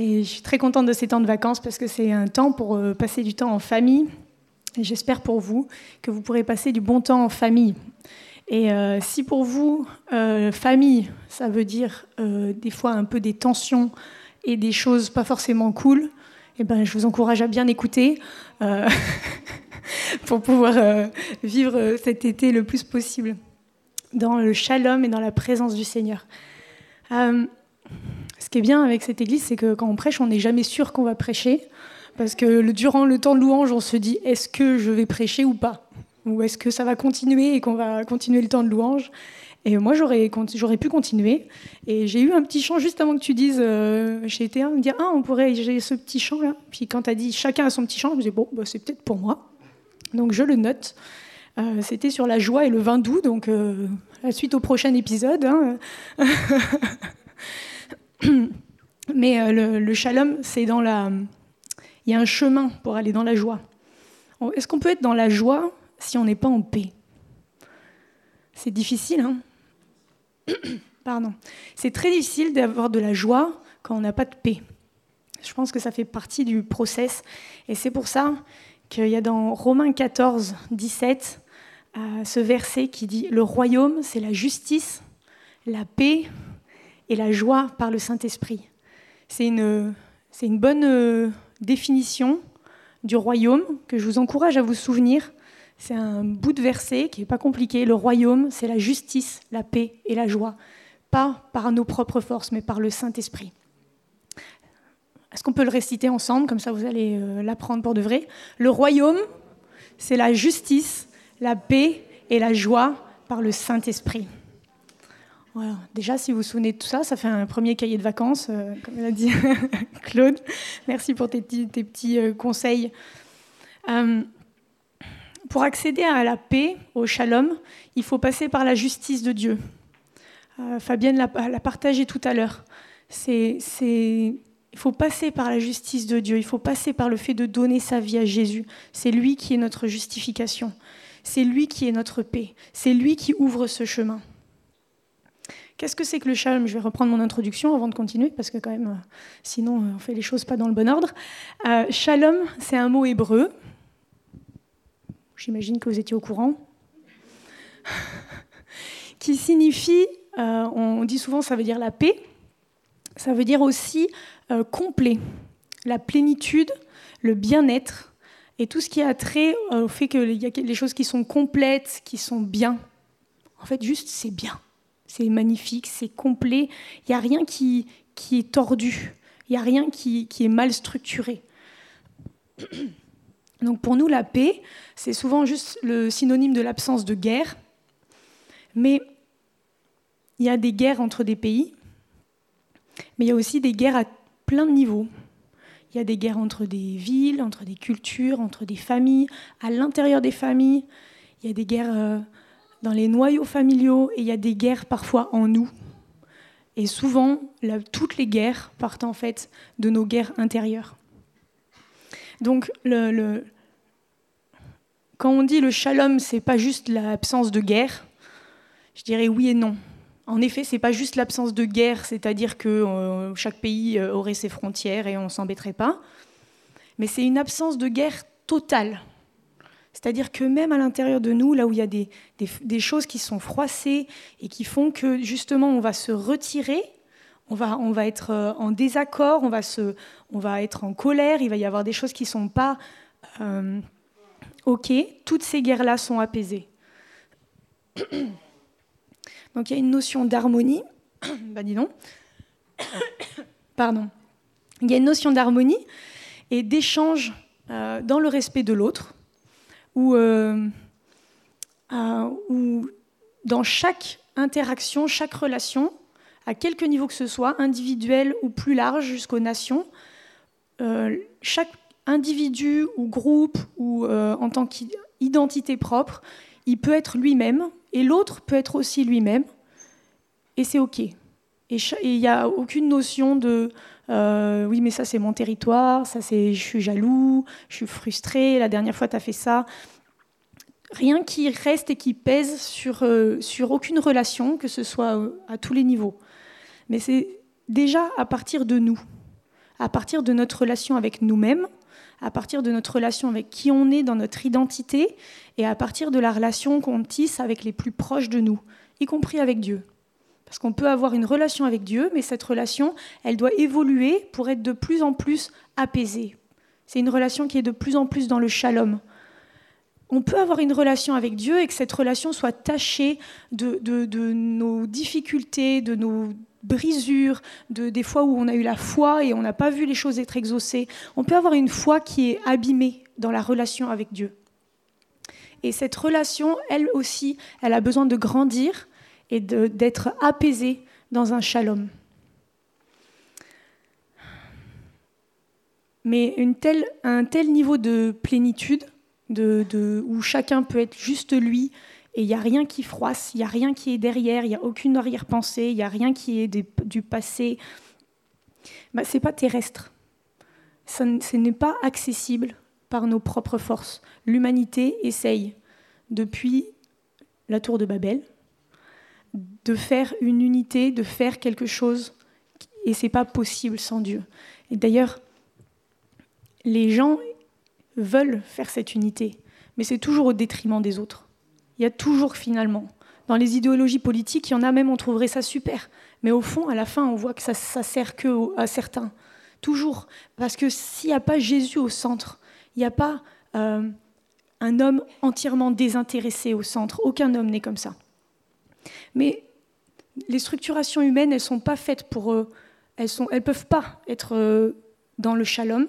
Et je suis très contente de ces temps de vacances parce que c'est un temps pour euh, passer du temps en famille. Et j'espère pour vous que vous pourrez passer du bon temps en famille. Et euh, si pour vous, euh, famille, ça veut dire des fois un peu des tensions et des choses pas forcément cool, eh ben, je vous encourage à bien écouter pour pouvoir vivre cet été le plus possible dans le shalom et dans la présence du Seigneur. Ce qui est bien avec cette église, c'est que quand on prêche, on n'est jamais sûr qu'on va prêcher. Parce que durant le temps de louange, on se dit est-ce que je vais prêcher ou pas? Ou est-ce que ça va continuer et qu'on va continuer le temps de louange? Et moi, j'aurais, pu continuer. Et j'ai eu un petit chant juste avant que tu dises j'ai été me dire ah, on pourrait, j'ai ce petit chant là. Puis quand tu as dit chacun a son petit chant, je me disais bon, bah, c'est peut-être pour moi. Donc je le note. Euh, c'était sur la joie et le vin doux, donc euh, la suite au prochain épisode. Hein. Mais euh, le, shalom, c'est dans la. Il y a un chemin pour aller dans la joie. Est-ce qu'on peut être dans la joie si on n'est pas en paix? C'est difficile, hein? Pardon. C'est très difficile d'avoir de la joie quand on n'a pas de paix. Je pense que ça fait partie du process. Et c'est pour ça qu'il y a dans Romains 14, 17, euh, ce verset qui dit Le royaume, c'est la justice, la paix et la joie par le Saint-Esprit. C'est une, une bonne euh, définition du royaume que je vous encourage à vous souvenir. C'est un bout de verset qui n'est pas compliqué. Le royaume, c'est la justice, la paix et la joie. Pas par nos propres forces, mais par le Saint-Esprit. Est-ce qu'on peut le réciter ensemble? Comme ça, vous allez euh, l'apprendre pour de vrai. Le royaume, c'est la justice, la paix et la joie par le Saint-Esprit. Déjà, si vous vous souvenez de tout ça, ça fait un premier cahier de vacances, euh, comme l'a dit Claude. Merci pour tes, petits euh, conseils. Euh, pour accéder à la paix, au shalom, il faut passer par la justice de Dieu. Fabienne l'a partagé tout à l'heure. il faut passer par la justice de Dieu. Il faut passer par le fait de donner sa vie à Jésus. C'est lui qui est notre justification. C'est lui qui est notre paix. C'est lui qui ouvre ce chemin. Qu'est-ce que c'est que le shalom? Je vais reprendre mon introduction avant de continuer, parce que quand même, euh, sinon, euh, on fait les choses pas dans le bon ordre. Euh, shalom, c'est un mot hébreu. J'imagine que vous étiez au courant. qui signifie, on dit souvent, ça veut dire la paix. Ça veut dire aussi complet, la plénitude, le bien-être, et tout ce qui a trait au fait qu'il y a des choses qui sont complètes, qui sont bien. En fait, juste, c'est bien c'est magnifique, c'est complet. Il n'y a rien qui, est tordu, il n'y a rien qui, qui est mal structuré. Donc pour nous, la paix, c'est souvent juste le synonyme de l'absence de guerre. Mais il y a des guerres entre des pays, mais il y a aussi des guerres à plein de niveaux. Il y a des guerres entre des villes, entre des cultures, entre des familles, à l'intérieur des familles. Il y a des guerres euh, dans les noyaux familiaux il y a des guerres parfois en nous. Et souvent, toutes les guerres partent en fait de nos guerres intérieures. Donc, quand on dit le shalom, c'est pas juste l'absence de guerre, je dirais oui et non. En effet, c'est pas juste l'absence de guerre, c'est-à-dire que euh, chaque pays euh, aurait ses frontières et on s'embêterait pas, mais c'est une absence de guerre totale. C'est-à-dire que même à l'intérieur de nous, là où il y a des, choses qui sont froissées et qui font que justement on va se retirer, on va, être euh, en désaccord, on va, se, on va être en colère, il va y avoir des choses qui ne sont pas euh, OK, toutes ces guerres-là sont apaisées. Donc il y a une notion d'harmonie, bah dis donc, pardon, il y a une notion d'harmonie et d'échange euh, dans le respect de l'autre où, euh, dans chaque interaction, chaque relation, à quelque niveau que ce soit, individuel ou plus large jusqu'aux nations, euh, chaque individu ou groupe ou euh, en tant qu'identité propre, il peut être lui-même et l'autre peut être aussi lui-même et c'est OK. Et il n'y a aucune notion de oui, mais ça c'est mon territoire, ça c'est je suis jaloux, je suis frustré, la dernière fois tu as fait ça rien qui reste et qui pèse sur, euh, sur aucune relation, que ce soit euh, à tous les niveaux. Mais c'est déjà à partir de nous, à partir de notre relation avec nous-mêmes, à partir de notre relation avec qui on est dans notre identité et à partir de la relation qu'on tisse avec les plus proches de nous, y compris avec Dieu. Parce qu'on peut avoir une relation avec Dieu, mais cette relation, elle doit évoluer pour être de plus en plus apaisée. C'est une relation qui est de plus en plus dans le shalom. On peut avoir une relation avec Dieu et que cette relation soit tachée de, nos difficultés, de nos brisures, de, des fois où on a eu la foi et on n'a pas vu les choses être exaucées. On peut avoir une foi qui est abîmée dans la relation avec Dieu. Et cette relation, elle aussi, elle a besoin de grandir et d'être apaisée dans un shalom. Mais un tel niveau de plénitude, de, où chacun peut être juste lui, et il n'y a rien qui froisse, il n'y a rien qui est derrière, il n'y a aucune arrière-pensée, il n'y a rien qui est du passé, bah, ce n'est pas terrestre. ce n'est pas accessible par nos propres forces. L'humanité essaye, depuis la tour de Babel, de faire une unité, de faire quelque chose, et c'est pas possible sans Dieu. Et d'ailleurs, les gens veulent faire cette unité, mais c'est toujours au détriment des autres. Il y a toujours finalement, dans les idéologies politiques, il y en a même, on trouverait ça super, mais au fond, à la fin, on voit que ça, ça sert que à certains. Toujours, parce que s'il n'y a pas Jésus au centre, il n'y a pas euh, un homme entièrement désintéressé au centre. Aucun homme n'est comme ça. Mais les structurations humaines, elles sont pas faites pour eux. Elles ne elles peuvent pas être euh, dans le shalom.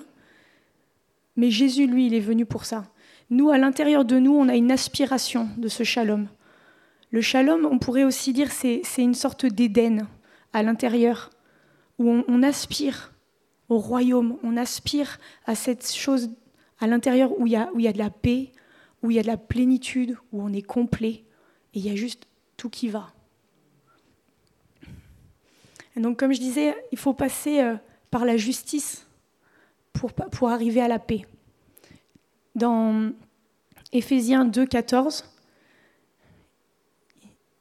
Mais Jésus, lui, il est venu pour ça. Nous, à l'intérieur de nous, on a une aspiration de ce shalom. Le shalom, on pourrait aussi dire, c'est une sorte d'Éden à l'intérieur, où on, on, aspire au royaume, on aspire à cette chose à l'intérieur où il y, a, où il y a de la paix, où il y a de la plénitude, où on est complet, et il y a juste tout qui va. Et donc, comme je disais, il faut passer euh, par la justice pour, pour arriver à la paix. Dans Éphésiens 2, 14,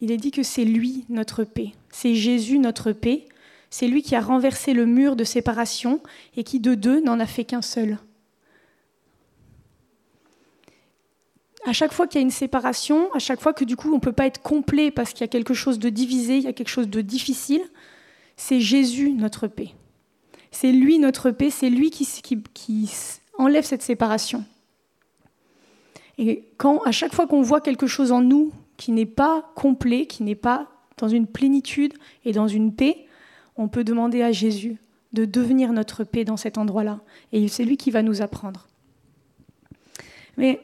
il est dit que c'est lui notre paix, c'est Jésus notre paix, c'est lui qui a renversé le mur de séparation et qui de deux n'en a fait qu'un seul. À chaque fois qu'il y a une séparation, à chaque fois que du coup on ne peut pas être complet parce qu'il y a quelque chose de divisé, il y a quelque chose de difficile, c'est Jésus notre paix. C'est lui notre paix, c'est lui qui, qui, enlève cette séparation. Et quand, à chaque fois qu'on voit quelque chose en nous qui n'est pas complet, qui n'est pas dans une plénitude et dans une paix, on peut demander à Jésus de devenir notre paix dans cet endroit-là. Et c'est lui qui va nous apprendre. Mais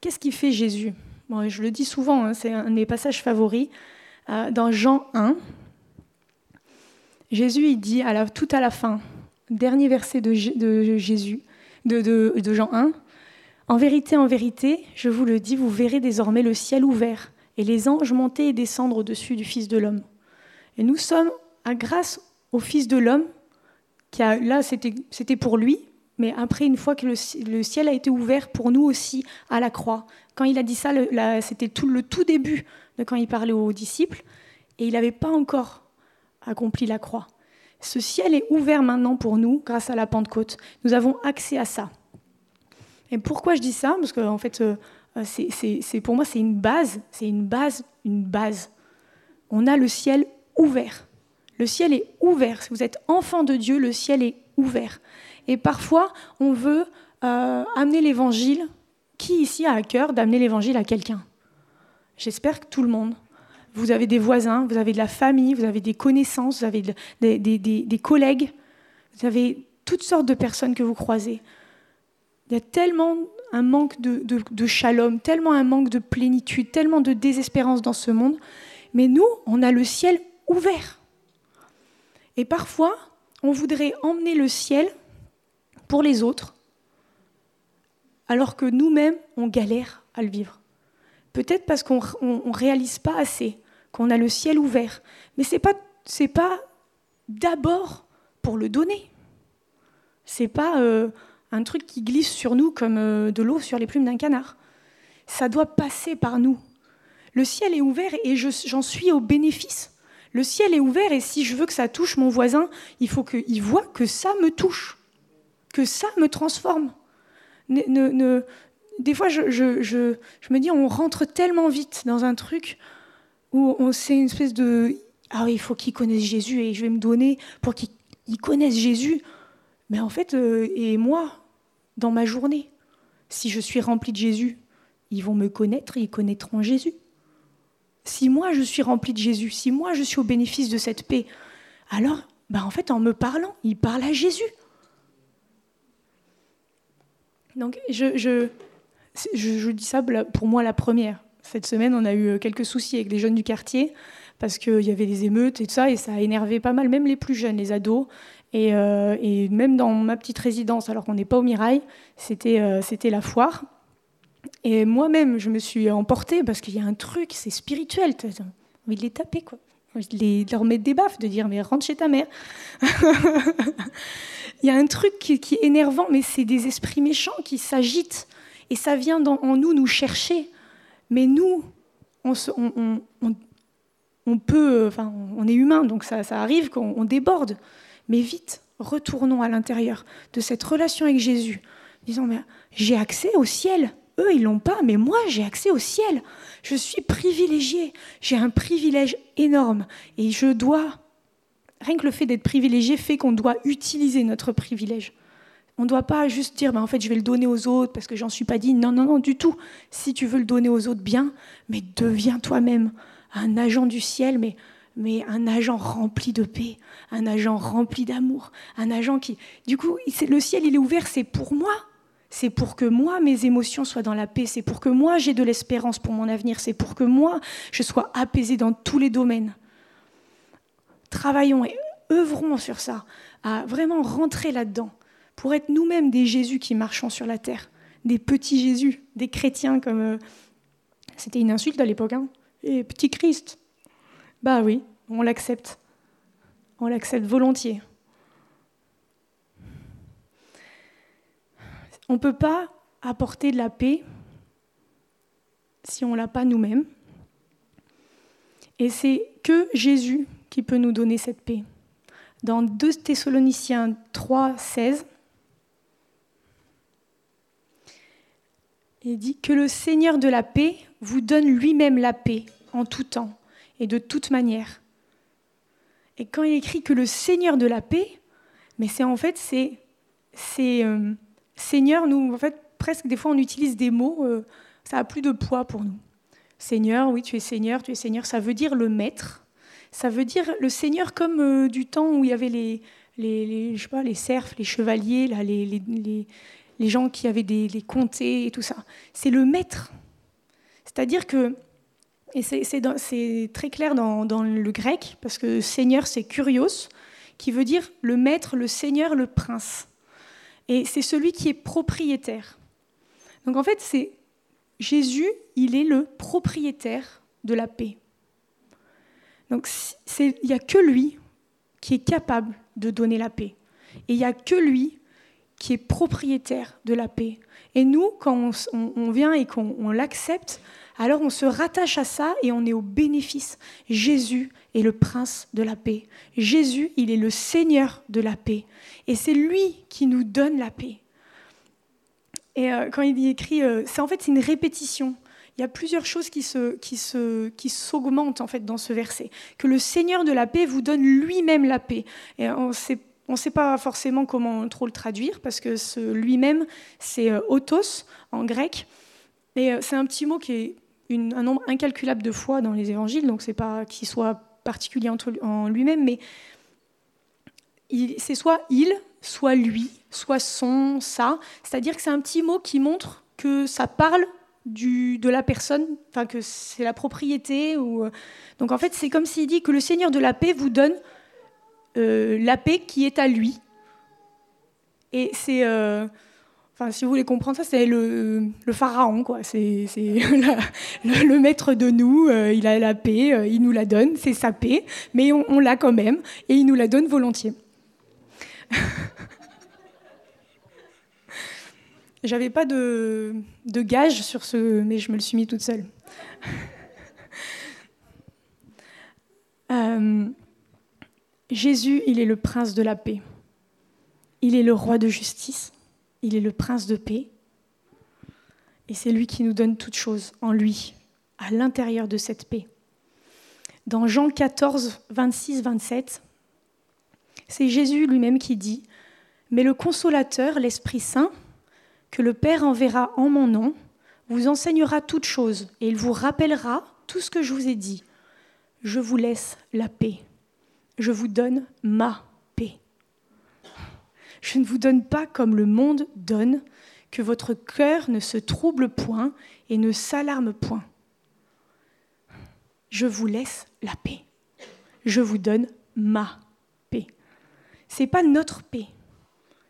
Qu'est-ce qui fait Jésus Je le dis souvent, hein, c'est un de mes passages favoris. Euh, dans Jean 1, Jésus dit tout à la fin, dernier verset de, Jean 1, En vérité, en vérité, je vous le dis, vous verrez désormais le ciel ouvert et les anges monter et descendre au-dessus du Fils de l'homme. Et nous sommes, à grâce au Fils de l'homme, qui là c'était pour lui, mais après, une fois que le, ciel a été ouvert pour nous aussi à la croix, quand il a dit ça, c'était tout le tout début de quand il parlait aux disciples, et il n'avait pas encore accompli la croix. Ce ciel est ouvert maintenant pour nous grâce à la Pentecôte. Nous avons accès à ça. Et pourquoi je dis ça? Parce que en fait, euh, c'est pour moi, c'est une base, c'est une base, une base. On a le ciel ouvert. Le ciel est ouvert. Si vous êtes enfant de Dieu, le ciel est ouvert. Et parfois, on veut euh, amener l'évangile. Qui ici a à cœur d'amener l'évangile à quelqu'un? J'espère que tout le monde. Vous avez des voisins, vous avez de la famille, vous avez des connaissances, vous avez des, collègues, vous avez toutes sortes de personnes que vous croisez. Il y a tellement un manque de, de, tellement un manque de plénitude, tellement de désespérance dans ce monde. Mais nous, on a le ciel ouvert. Et parfois, on voudrait emmener le ciel pour les autres, alors que nous-mêmes, on galère à le vivre. Peut-être parce qu'on ne réalise pas assez qu'on a le ciel ouvert, mais ce n'est pas, pas d'abord pour le donner. Ce n'est pas euh, un truc qui glisse sur nous comme euh, de l'eau sur les plumes d'un canard. Ça doit passer par nous. Le ciel est ouvert et j'en suis au bénéfice. Le ciel est ouvert et si je veux que ça touche mon voisin, il faut qu'il voit que ça me touche, que ça me transforme. des fois, je, me dis, on rentre tellement vite dans un truc où on c'est une espèce de ah oui, il faut qu'ils connaissent Jésus et je vais me donner pour qu'ils connaissent Jésus. Mais en fait, euh, et moi, dans ma journée, si je suis rempli de Jésus, ils vont me connaître et ils connaîtront Jésus. Si moi je suis rempli de Jésus, si moi je suis au bénéfice de cette paix, alors, ben en fait, en me parlant, ils parlent à Jésus. Donc, je, je, je dis ça pour moi la première. Cette semaine, on a eu quelques soucis avec les jeunes du quartier parce qu'il y avait des émeutes et tout ça, et ça a énervé pas mal, même les plus jeunes, les ados. Et, euh, même dans ma petite résidence, alors qu'on n'est pas au Mirail, c'était euh, c'était la foire. Et moi-même, je me suis emportée parce qu'il y a un truc, c'est spirituel. Envie de les taper, quoi. De leur mettre des baffes, de dire mais rentre chez ta mère. Il y a un truc qui, est énervant, mais c'est des esprits méchants qui s'agitent. Et ça vient en nous nous chercher. Mais nous, on, peut, enfin, on est humain, donc ça, arrive qu'on déborde. Mais vite, retournons à l'intérieur de cette relation avec Jésus, disons, mais j'ai accès au ciel. Eux, ils l'ont pas, mais moi, j'ai accès au ciel. Je suis privilégié. J'ai un privilège énorme. Et je dois, rien que le fait d'être privilégié fait qu'on doit utiliser notre privilège. On ne doit pas juste dire, ben, en fait, je vais le donner aux autres parce que j'en suis pas digne. Non, non, non, du tout. Si tu veux le donner aux autres, bien, mais deviens toi-même un agent du ciel, mais, mais un agent rempli de paix, un agent rempli d'amour, un agent qui... Du coup, le ciel, il est ouvert, c'est pour moi. C'est pour que moi, mes émotions soient dans la paix, c'est pour que moi, j'ai de l'espérance pour mon avenir, c'est pour que moi, je sois apaisé dans tous les domaines. Travaillons et œuvrons sur ça, à vraiment rentrer là-dedans, pour être nous-mêmes des Jésus qui marchons sur la terre, des petits Jésus, des chrétiens comme... Euh, c'était une insulte à l'époque, hein et petit Christ. Bah oui, on l'accepte. On l'accepte volontiers. On ne peut pas apporter de la paix si on ne l'a pas nous-mêmes. Et c'est que Jésus qui peut nous donner cette paix. Dans 2 Thessaloniciens 3, 16, il dit que le Seigneur de la paix vous donne lui-même la paix en tout temps et de toute manière. Et quand il écrit que le Seigneur de la paix, mais c'est en fait, c'est, c'est euh, Seigneur, nous, en fait, presque des fois on utilise des mots, euh, ça a plus de poids pour nous. Seigneur, oui, tu es Seigneur, tu es Seigneur, ça veut dire le maître, ça veut dire le Seigneur comme euh, du temps où il y avait les, les, je sais pas, les serfs, les chevaliers, là, les, les, les gens qui avaient des les comtés et tout ça. C'est le maître. C'est-à-dire que, et c'est très clair dans, le grec, parce que Seigneur, c'est kurios, qui veut dire le maître, le Seigneur, le prince. Et c'est celui qui est propriétaire. Donc en fait, c'est Jésus, il est le propriétaire de la paix. Donc il n'y a que lui qui est capable de donner la paix. Et il n'y a que lui qui est propriétaire de la paix. Et nous, quand on vient et qu'on l'accepte, alors on se rattache à ça et on est au bénéfice. Jésus est le prince de la paix. Jésus, il est le Seigneur de la paix. Et c'est lui qui nous donne la paix. Et euh, quand il y écrit, euh, c'est en fait une répétition. Il y a plusieurs choses qui se, qui se, qui s'augmentent en fait dans ce verset. Que le Seigneur de la paix vous donne lui-même la paix. Et on sait on ne sait pas forcément comment trop le traduire parce que ce lui-même, c'est euh, autos en grec. Et c'est un petit mot qui est un nombre incalculable de fois dans les évangiles, donc c'est pas qu'il soit particulier en lui-même, mais c'est soit il, soit lui, soit son, ça. C'est-à-dire que c'est un petit mot qui montre que ça parle de la personne, enfin que c'est la propriété. Euh, donc en fait, c'est comme s'il dit que le Seigneur de la paix vous donne euh, la paix qui est à lui. Et c'est euh, si vous voulez comprendre ça, c'est le, pharaon, quoi. C'est le, maître de nous. Euh, il a la paix, euh, il nous la donne, c'est sa paix, mais on, l'a quand même et il nous la donne volontiers. J'avais pas de, gage sur ce, mais je me le suis mis toute seule. Euh, Jésus, il est le prince de la paix. Il est le roi de justice. Il est le prince de paix. Et c'est lui qui nous donne toutes choses en lui, à l'intérieur de cette paix. Dans Jean 14, 26, 27, c'est Jésus lui-même qui dit, Mais le consolateur, l'Esprit Saint, que le Père enverra en mon nom, vous enseignera toutes choses et il vous rappellera tout ce que je vous ai dit. Je vous laisse la paix. Je vous donne ma. Je ne vous donne pas comme le monde donne, que votre cœur ne se trouble point et ne s'alarme point. Je vous laisse la paix. Je vous donne ma paix. C'est pas notre paix.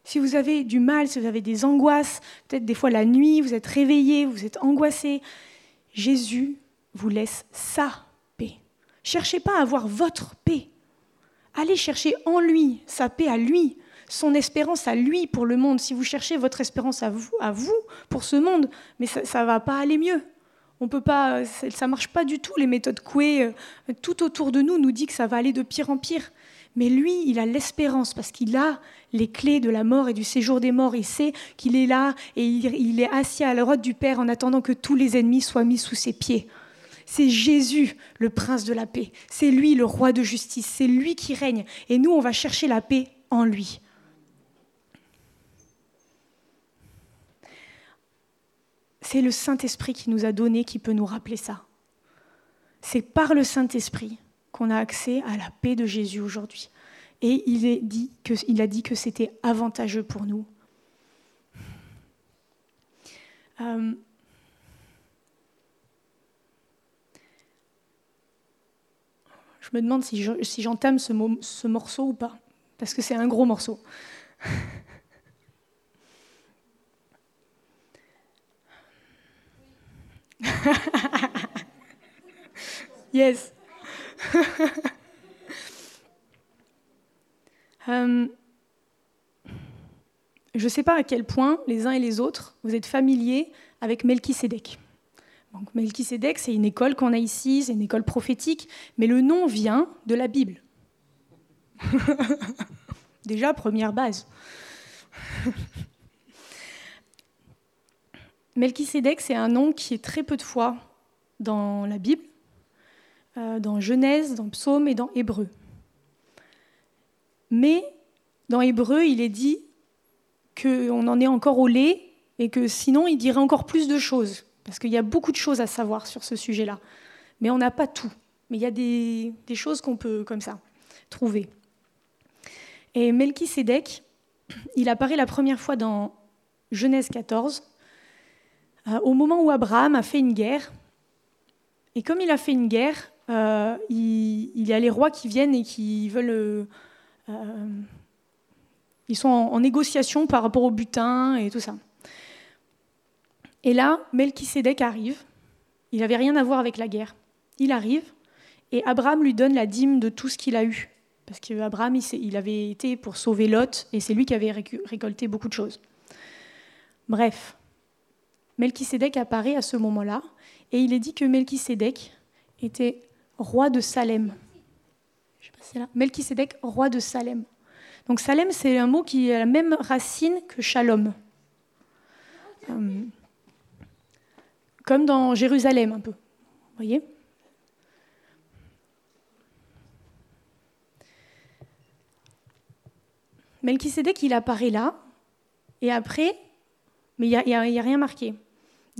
Si vous avez du mal, si vous avez des angoisses, peut-être des fois la nuit, vous êtes réveillé, vous êtes angoissé, Jésus vous laisse sa paix. Cherchez pas à avoir votre paix. Allez chercher en lui sa paix à lui, son espérance à lui pour le monde. Si vous cherchez votre espérance à vous, à vous pour ce monde, mais ça ne va pas aller mieux. On peut pas, ça marche pas du tout. Les méthodes Coué, euh, tout autour de nous nous dit que ça va aller de pire en pire. Mais lui, il a l'espérance parce qu'il a les clés de la mort et du séjour des morts. Il sait qu'il est là et il, est assis à la droite du Père en attendant que tous les ennemis soient mis sous ses pieds. C'est Jésus, le prince de la paix. C'est lui, le roi de justice. C'est lui qui règne. Et nous, on va chercher la paix en lui. C'est le Saint-Esprit qui nous a donné, qui peut nous rappeler ça. C'est par le Saint-Esprit qu'on a accès à la paix de Jésus aujourd'hui. Et il, a dit que c'était avantageux pour nous. Euh, je me demande si, j'entame ce morceau ou pas, parce que c'est un gros morceau. yes. Euh, je ne sais pas à quel point les uns et les autres vous êtes familiers avec Melchisédek. Donc Melchisédek, c'est une école qu'on a ici, c'est une école prophétique, mais le nom vient de la Bible. Déjà, première base. Melchisédek, c'est un nom qui est très peu de fois dans la Bible. Euh, dans Genèse, dans Psaume et dans Hébreu. Mais dans Hébreu, il est dit qu'on en est encore au lait et que sinon, il dirait encore plus de choses, parce qu'il y a beaucoup de choses à savoir sur ce sujet-là. Mais on n'a pas tout. Mais il y a des, choses qu'on peut, comme ça, trouver. Et Melchisédek, il apparaît la première fois dans Genèse 14, euh, au moment où Abraham a fait une guerre. Et comme il a fait une guerre, euh, il, y a les rois qui viennent et qui veulent... Euh, euh, ils sont en, négociation par rapport au butin et tout ça. Et là, Melchisédek arrive. Il n'avait rien à voir avec la guerre. Il arrive et Abraham lui donne la dîme de tout ce qu'il a eu. Parce qu'Abraham, il avait été pour sauver Lot et c'est lui qui avait récolté beaucoup de choses. Bref, Melchisédek apparaît à ce moment-là et il est dit que Melchisédek était roi de Salem. Je sais pas si là. Melchisedec, roi de Salem. Donc Salem, c'est un mot qui a la même racine que Shalom. Euh, comme dans Jérusalem un peu. Vous voyez Melchisedec, il apparaît là, et après, mais il n'y a, rien marqué.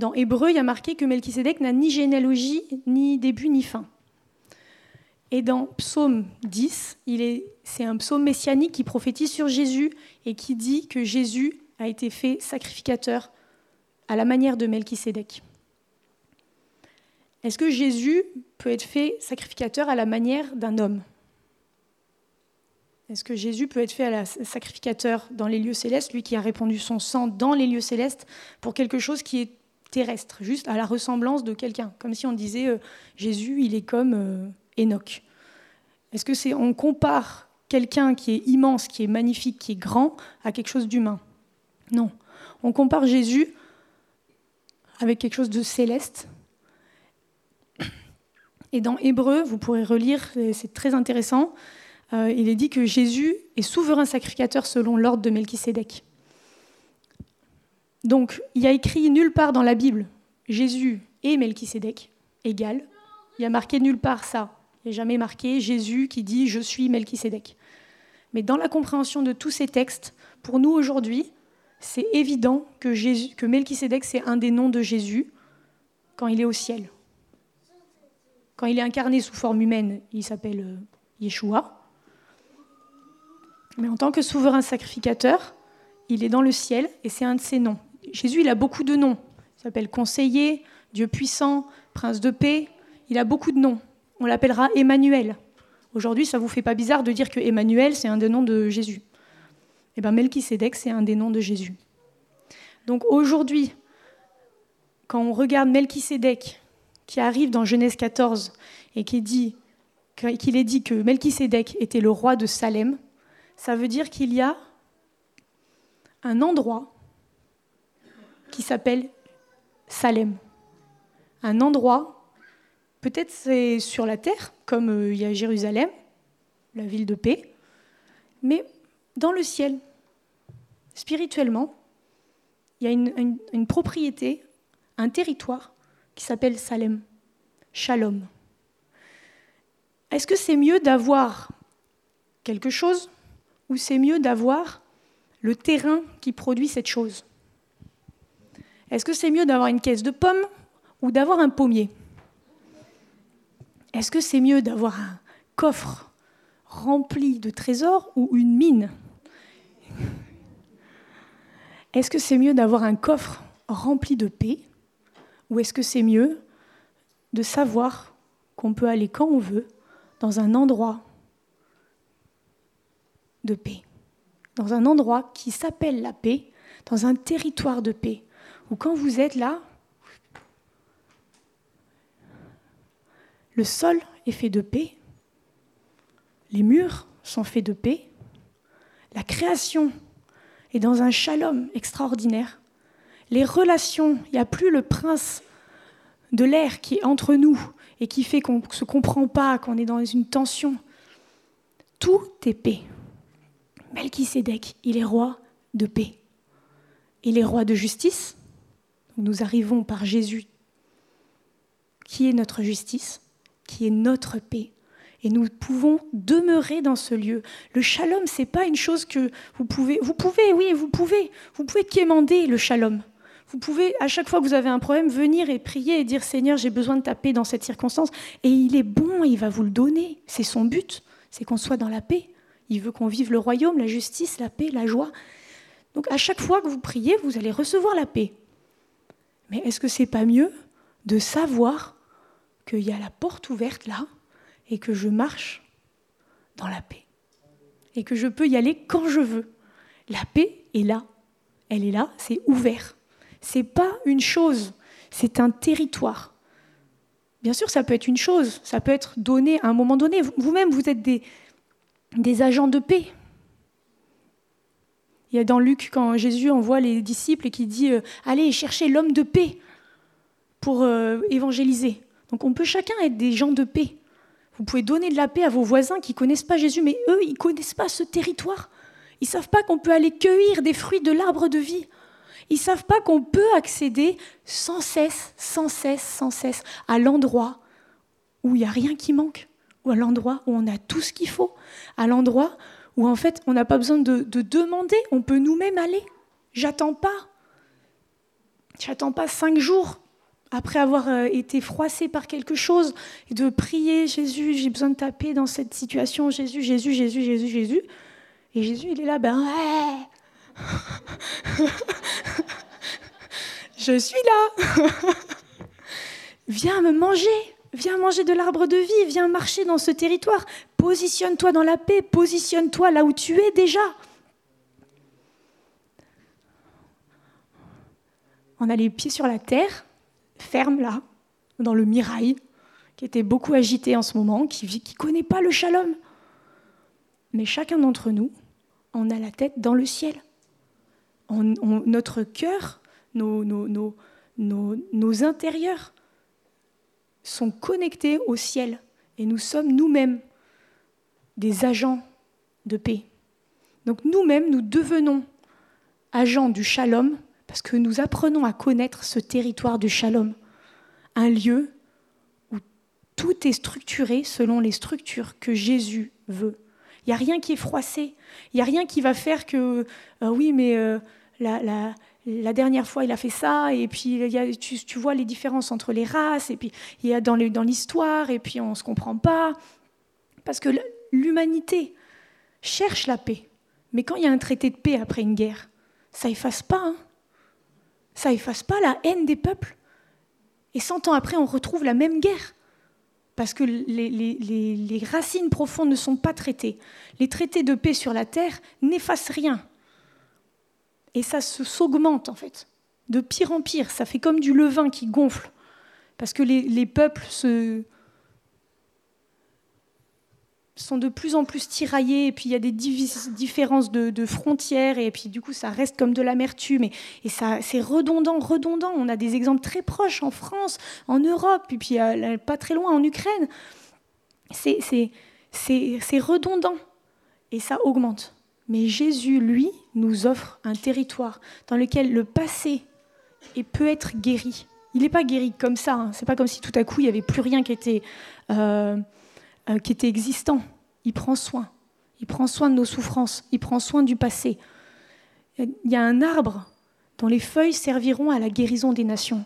Dans Hébreu, il y a marqué que Melchisedec n'a ni généalogie, ni début, ni fin. Et dans Psaume 10, c'est un psaume messianique qui prophétise sur Jésus et qui dit que Jésus a été fait sacrificateur à la manière de Melchisédek. Est-ce que Jésus peut être fait sacrificateur à la manière d'un homme? Est-ce que Jésus peut être fait sacrificateur dans les lieux célestes, lui qui a répandu son sang dans les lieux célestes pour quelque chose qui est terrestre, juste à la ressemblance de quelqu'un, comme si on disait euh, Jésus, il est comme euh, Enoch Est-ce que c'est on compare quelqu'un qui est immense, qui est magnifique, qui est grand à quelque chose d'humain? Non. On compare Jésus avec quelque chose de céleste. Et dans Hébreu, vous pourrez relire, c'est très intéressant. euh, il est dit que Jésus est souverain sacrificateur selon l'ordre de Melchisédek. Donc, il y a écrit nulle part dans la Bible Jésus et Melchisédek égal. Il y a marqué nulle part ça. Il n'y a jamais marqué Jésus qui dit je suis Melchisédek. Mais dans la compréhension de tous ces textes, pour nous aujourd'hui, c'est évident que, Jésus, c'est un des noms de Jésus quand il est au ciel. Quand il est incarné sous forme humaine, il s'appelle euh, Yeshua. Mais en tant que souverain sacrificateur, il est dans le ciel et c'est un de ses noms. Jésus, il a beaucoup de noms. Il s'appelle conseiller, Dieu puissant, prince de paix. Il a beaucoup de noms. On l'appellera Emmanuel. Aujourd'hui, ça ne vous fait pas bizarre de dire que Emmanuel, c'est un des noms de Jésus. Eh bien, Melchisédek, c'est un des noms de Jésus. Donc aujourd'hui, quand on regarde Melchisédek, qui arrive dans Genèse 14 et qu'il est dit que Melchisédek était le roi de Salem, ça veut dire qu'il y a un endroit qui s'appelle Salem. Un endroit, peut-être c'est sur la terre, comme euh, il y a Jérusalem, la ville de paix, mais dans le ciel, spirituellement, il y a une, une propriété, un territoire qui s'appelle Salem, Shalom. Est-ce que c'est mieux d'avoir quelque chose ou c'est mieux d'avoir le terrain qui produit cette chose? Est-ce que c'est mieux d'avoir une caisse de pommes ou d'avoir un pommier? Est-ce que c'est mieux d'avoir un coffre rempli de trésors ou une mine? Est-ce que c'est mieux d'avoir un coffre rempli de paix ou est-ce que c'est mieux de savoir qu'on peut aller quand on veut dans un endroit de paix, dans un endroit qui s'appelle la paix, dans un territoire de paix, où quand vous êtes là, le sol est fait de paix, les murs sont faits de paix, la création est dans un shalom extraordinaire, les relations, il n'y a plus le prince de l'air qui est entre nous et qui fait qu'on ne se comprend pas, qu'on est dans une tension. Tout est paix. Melchisédek, il est roi de paix. Il est roi de justice. Nous arrivons par Jésus, qui est notre justice, qui est notre paix. Et nous pouvons demeurer dans ce lieu. Le shalom, c'est pas une chose que vous pouvez. Vous pouvez, oui, vous pouvez. Vous pouvez quémander le shalom. Vous pouvez, à chaque fois que vous avez un problème, venir et prier et dire Seigneur, j'ai besoin de ta paix dans cette circonstance. Et il est bon, il va vous le donner. C'est son but, c'est qu'on soit dans la paix. Il veut qu'on vive le royaume, la justice, la paix, la joie. Donc à chaque fois que vous priez, vous allez recevoir la paix. Mais est-ce que c'est pas mieux de savoir qu'il y a la porte ouverte là et que je marche dans la paix et que je peux y aller quand je veux? La paix est là. Elle est là, c'est ouvert. C'est pas une chose, c'est un territoire. Bien sûr, ça peut être une chose, ça peut être donné à un moment donné. Vous-même, vous êtes des, des agents de paix. Il y a dans Luc, quand Jésus envoie les disciples et qui dit euh, Allez chercher l'homme de paix pour euh, évangéliser. Donc on peut chacun être des gens de paix. Vous pouvez donner de la paix à vos voisins qui ne connaissent pas Jésus, mais eux, ils ne connaissent pas ce territoire. Ils ne savent pas qu'on peut aller cueillir des fruits de l'arbre de vie. Ils ne savent pas qu'on peut accéder sans cesse, sans cesse, sans cesse à l'endroit où il n'y a rien qui manque ou à l'endroit où on a tout ce qu'il faut, à l'endroit où en fait on n'a pas besoin de, demander, on peut nous-mêmes aller. J'attends pas. J'attends pas cinq jours après avoir euh, été froissé par quelque chose de prier Jésus, j'ai besoin de taper dans cette situation, Jésus, Jésus, Jésus, Jésus, Jésus. Et Jésus, il est là, ben ouais. Je suis là. Viens me manger. Viens manger de l'arbre de vie, viens marcher dans ce territoire. Positionne-toi dans la paix, positionne-toi là où tu es déjà. On a les pieds sur la terre, ferme là, dans le mirail, qui était beaucoup agité en ce moment, qui ne connaît pas le shalom. Mais chacun d'entre nous, on a la tête dans le ciel. notre cœur, nos, nos, nos intérieurs sont connectés au ciel et nous sommes nous-mêmes des agents de paix. Donc nous-mêmes, nous devenons agents du shalom parce que nous apprenons à connaître ce territoire du shalom, un lieu où tout est structuré selon les structures que Jésus veut. Il n'y a rien qui est froissé, il n'y a rien qui va faire que, euh, oui, mais euh, la, dernière fois il a fait ça, et puis tu, vois les différences entre les races, et puis il y a dans l'histoire, et puis on ne se comprend pas. Parce que l'humanité cherche la paix. Mais quand il y a un traité de paix après une guerre, ça efface pas. Hein. ça efface pas la haine des peuples. Et cent ans après, on retrouve la même guerre. Parce que les, racines profondes ne sont pas traitées. Les traités de paix sur la terre n'effacent rien. Et ça s'augmente en fait. De pire en pire. Ça fait comme du levain qui gonfle. Parce que les, peuples se, sont de plus en plus tiraillés, et puis il y a des différences de, frontières, et puis du coup ça reste comme de l'amertume, et, et ça c'est redondant, redondant. On a des exemples très proches en France, en Europe, et puis euh, pas très loin en Ukraine. C'est redondant, et ça augmente. Mais Jésus, lui, nous offre un territoire dans lequel le passé peut être guéri. Il n'est pas guéri comme ça, hein. c'est pas comme si tout à coup il n'y avait plus rien qui était... Euh, euh, qui était existant. Il prend soin. Il prend soin de nos souffrances. Il prend soin du passé. Il y a un arbre dont les feuilles serviront à la guérison des nations.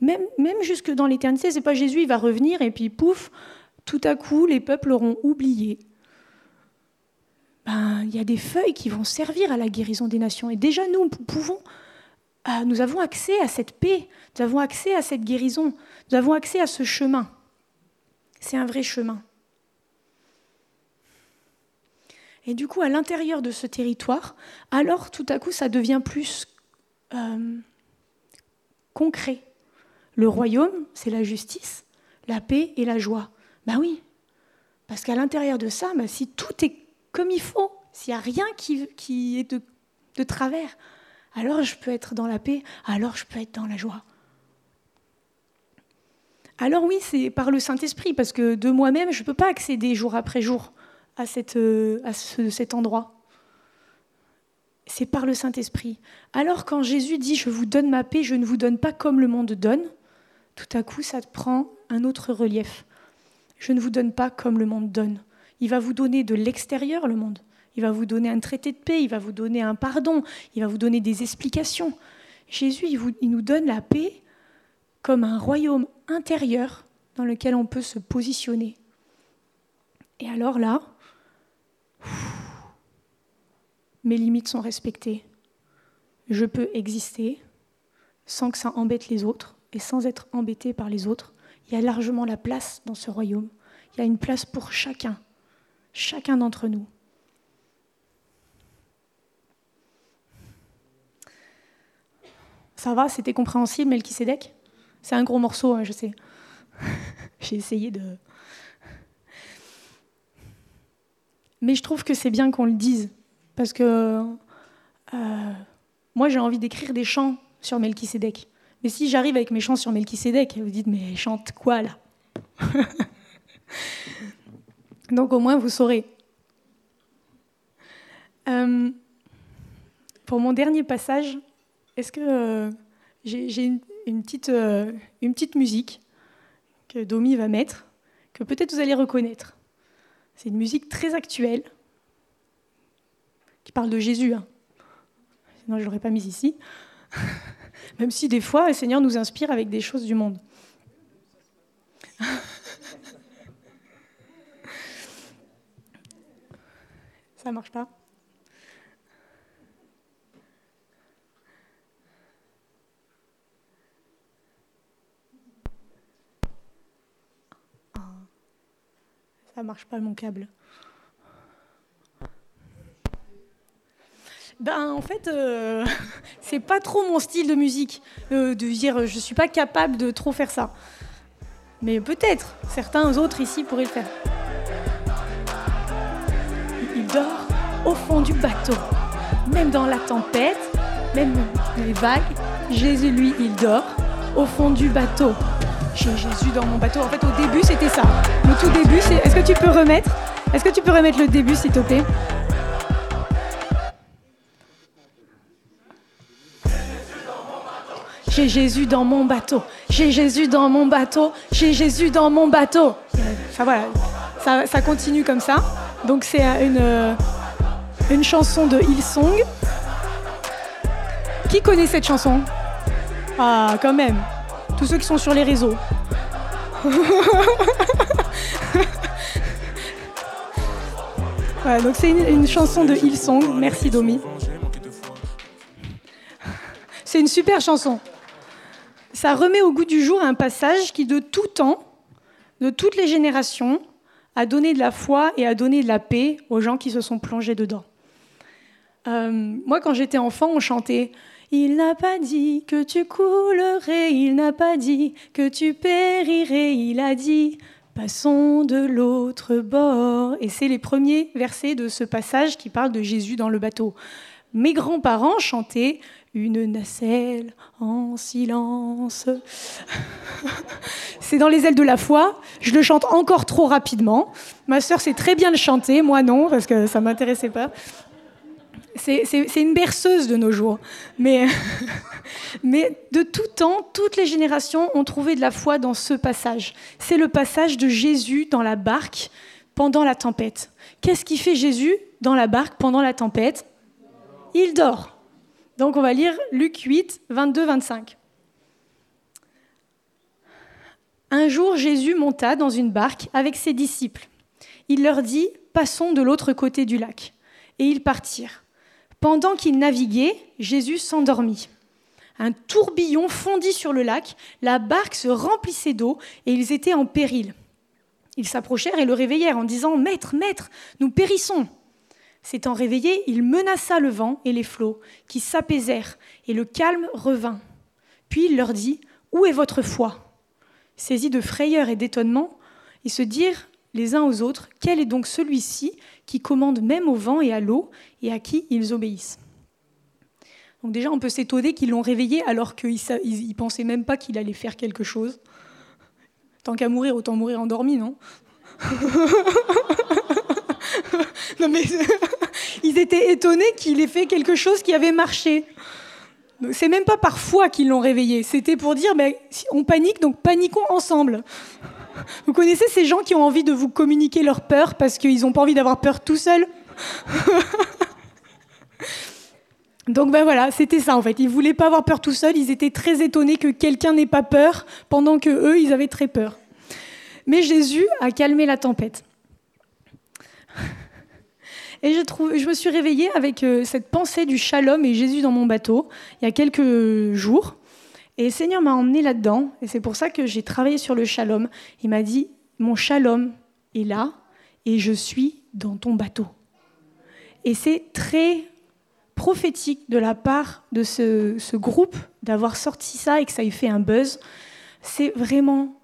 Même, jusque dans l'éternité, c'est pas Jésus, il va revenir et puis pouf, tout à coup, les peuples auront oublié. Ben, il y a des feuilles qui vont servir à la guérison des nations. Et déjà, nous pouvons, euh, nous avons accès à cette paix, nous avons accès à cette guérison, nous avons accès à ce chemin. C'est un vrai chemin. Et du coup, à l'intérieur de ce territoire, alors tout à coup, ça devient plus euh, concret. Le royaume, c'est la justice, la paix et la joie. Ben oui, parce qu'à l'intérieur de ça, ben, si tout est comme il faut, s'il n'y a rien qui, est de travers, alors je peux être dans la paix, alors je peux être dans la joie. Alors oui, c'est par le Saint-Esprit, parce que de moi-même, je ne peux pas accéder jour après jour à, euh, cet endroit C'est par le Saint-Esprit. Alors quand Jésus dit ⁇ Je vous donne ma paix, je ne vous donne pas comme le monde donne ⁇ tout à coup, ça prend un autre relief. Je ne vous donne pas comme le monde donne. Il va vous donner de l'extérieur le monde. Il va vous donner un traité de paix, il va vous donner un pardon, il va vous donner des explications. Jésus, il nous donne la paix comme un royaume intérieur dans lequel on peut se positionner. Et alors là, mes limites sont respectées. Je peux exister sans que ça embête les autres et sans être embêté par les autres. Il y a largement la place dans ce royaume. Il y a une place pour chacun, chacun d'entre nous. Ça va, c'était compréhensible, Melchisedec? C'est un gros morceau, hein, je sais. J'ai essayé de, Mais je trouve que c'est bien qu'on le dise. Parce que euh, moi, j'ai envie d'écrire des chants sur Melchisedec. Mais si j'arrive avec mes chants sur Melchisedec, vous dites, mais chante quoi là? Donc au moins, vous saurez. Euh, pour mon dernier passage, est-ce que euh, j'ai une, petite, une petite musique que Domi va mettre, que peut-être vous allez reconnaître c'est une musique très actuelle qui parle de Jésus. Hein. Sinon, je ne l'aurais pas mise ici. Même si des fois, le Seigneur nous inspire avec des choses du monde. Ça marche pas Ça marche pas mon câble. Ben, en fait, euh, c'est pas trop mon style de musique euh, de dire je suis pas capable de trop faire ça. Mais peut-être, certains autres ici pourraient le faire. Il dort au fond du bateau, même dans la tempête, même les vagues. Jésus, lui, il dort au fond du bateau. J'ai Jésus dans mon bateau. En fait, au début, c'était ça. Le tout début, c'est est-ce que tu peux remettre Est-ce que tu peux remettre le début, s'il te plaît? J'ai Jésus dans mon bateau. J'ai Jésus dans mon bateau. J'ai Jésus dans mon bateau. Ça, voilà, ça, continue comme ça. Donc c'est une, une chanson de Hillsong. Qui connaît cette chanson? Ah, quand même. Tous ceux qui sont sur les réseaux. donc c'est une, chanson de Hillsong. Merci Domi. C'est une super chanson. Ça remet au goût du jour un passage qui, de tout temps, de toutes les générations, a donné de la foi et a donné de la paix aux gens qui se sont plongés dedans. Euh, moi, quand j'étais enfant, on chantait Il n'a pas dit que tu coulerais, il n'a pas dit que tu périrais, il a dit Passons de l'autre bord. Et c'est les premiers versets de ce passage qui parle de Jésus dans le bateau. Mes grands-parents chantaient une nacelle en silence. c'est dans les ailes de la foi. Je le chante encore trop rapidement. Ma sœur sait très bien le chanter, moi non, parce que ça m'intéressait pas. C'est une berceuse de nos jours. Mais, mais de tout temps, toutes les générations ont trouvé de la foi dans ce passage. C'est le passage de Jésus dans la barque pendant la tempête. Qu'est-ce qui fait Jésus dans la barque pendant la tempête? Il dort. Donc on va lire Luc 8, 22, 25. Un jour, Jésus monta dans une barque avec ses disciples. Il leur dit, Passons de l'autre côté du lac. Et ils partirent. Pendant qu'ils naviguaient, Jésus s'endormit. Un tourbillon fondit sur le lac, la barque se remplissait d'eau et ils étaient en péril. Ils s'approchèrent et le réveillèrent en disant Maître, maître, nous périssons. S'étant réveillé, il menaça le vent et les flots, qui s'apaisèrent, et le calme revint. Puis il leur dit Où est votre foi? Saisis de frayeur et d'étonnement, ils se dirent les uns aux autres Quel est donc celui-ci qui commandent même au vent et à l'eau et à qui ils obéissent? Donc déjà, on peut s'étonner qu'ils l'ont réveillé alors qu'ils ne pensaient même pas qu'il allait faire quelque chose. Tant qu'à mourir, autant mourir endormi, non? Non mais ils étaient étonnés qu'il ait fait quelque chose qui avait marché. C'est même pas par foi qu'ils l'ont réveillé, c'était pour dire mais on panique, donc paniquons ensemble. Vous connaissez ces gens qui ont envie de vous communiquer leur peur parce qu'ils n'ont pas envie d'avoir peur tout seuls? Donc ben voilà, c'était ça en fait. Ils voulaient pas avoir peur tout seuls. Ils étaient très étonnés que quelqu'un n'ait pas peur, pendant que eux, ils avaient très peur. Mais Jésus a calmé la tempête. Et je, me suis réveillée avec euh, cette pensée du shalom et Jésus dans mon bateau il y a quelques jours. Et le Seigneur m'a emmené là-dedans, et c'est pour ça que j'ai travaillé sur le shalom. Il m'a dit, mon shalom est là, et je suis dans ton bateau. Et c'est très prophétique de la part de ce, groupe d'avoir sorti ça et que ça ait fait un buzz. C'est vraiment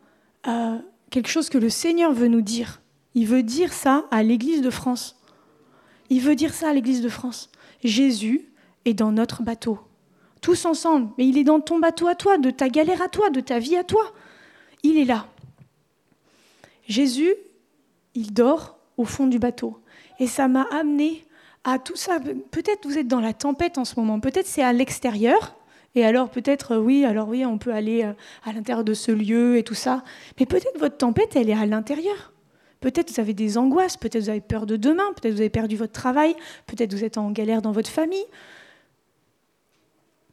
euh, quelque chose que le Seigneur veut nous dire. Il veut dire ça à l'Église de France. Il veut dire ça à l'Église de France. Jésus est dans notre bateau tous ensemble, mais il est dans ton bateau à toi, de ta galère à toi, de ta vie à toi. Il est là. Jésus, il dort au fond du bateau. Et ça m'a amené à tout ça. Peut-être vous êtes dans la tempête en ce moment, peut-être c'est à l'extérieur. Et alors peut-être, oui, alors oui, on peut aller euh, à l'intérieur de ce lieu et tout ça. Mais peut-être votre tempête, elle est à l'intérieur. Peut-être vous avez des angoisses, peut-être vous avez peur de demain, peut-être vous avez perdu votre travail, peut-être vous êtes en galère dans votre famille,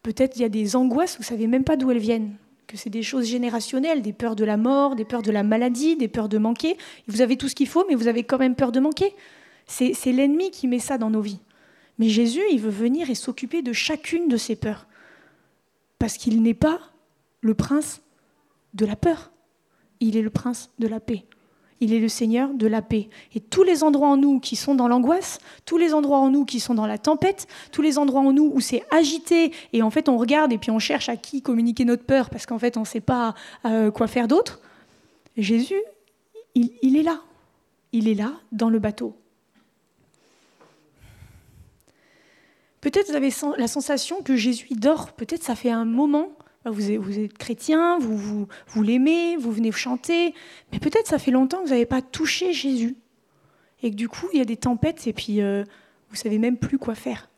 Peut-être il y a des angoisses, vous ne savez même pas d'où elles viennent, que c'est des choses générationnelles, des peurs de la mort, des peurs de la maladie, des peurs de manquer. Vous avez tout ce qu'il faut, mais vous avez quand même peur de manquer. C'est l'ennemi qui met ça dans nos vies. Mais Jésus, il veut venir et s'occuper de chacune de ces peurs. Parce qu'il n'est pas le prince de la peur. Il est le prince de la paix il est le Seigneur de la paix. Et tous les endroits en nous qui sont dans l'angoisse, tous les endroits en nous qui sont dans la tempête, tous les endroits en nous où c'est agité et en fait on regarde et puis on cherche à qui communiquer notre peur parce qu'en fait on ne sait pas euh, quoi faire d'autre, Jésus, il, il est là. Il est là dans le bateau. Peut-être vous avez la sensation que Jésus dort. Peut-être ça fait un moment vous êtes, chrétien, vous, vous, l'aimez, vous venez chanter, mais peut-être ça fait longtemps que vous n'avez pas touché Jésus. et que du coup, il y a des tempêtes et puis euh, vous savez même plus quoi faire.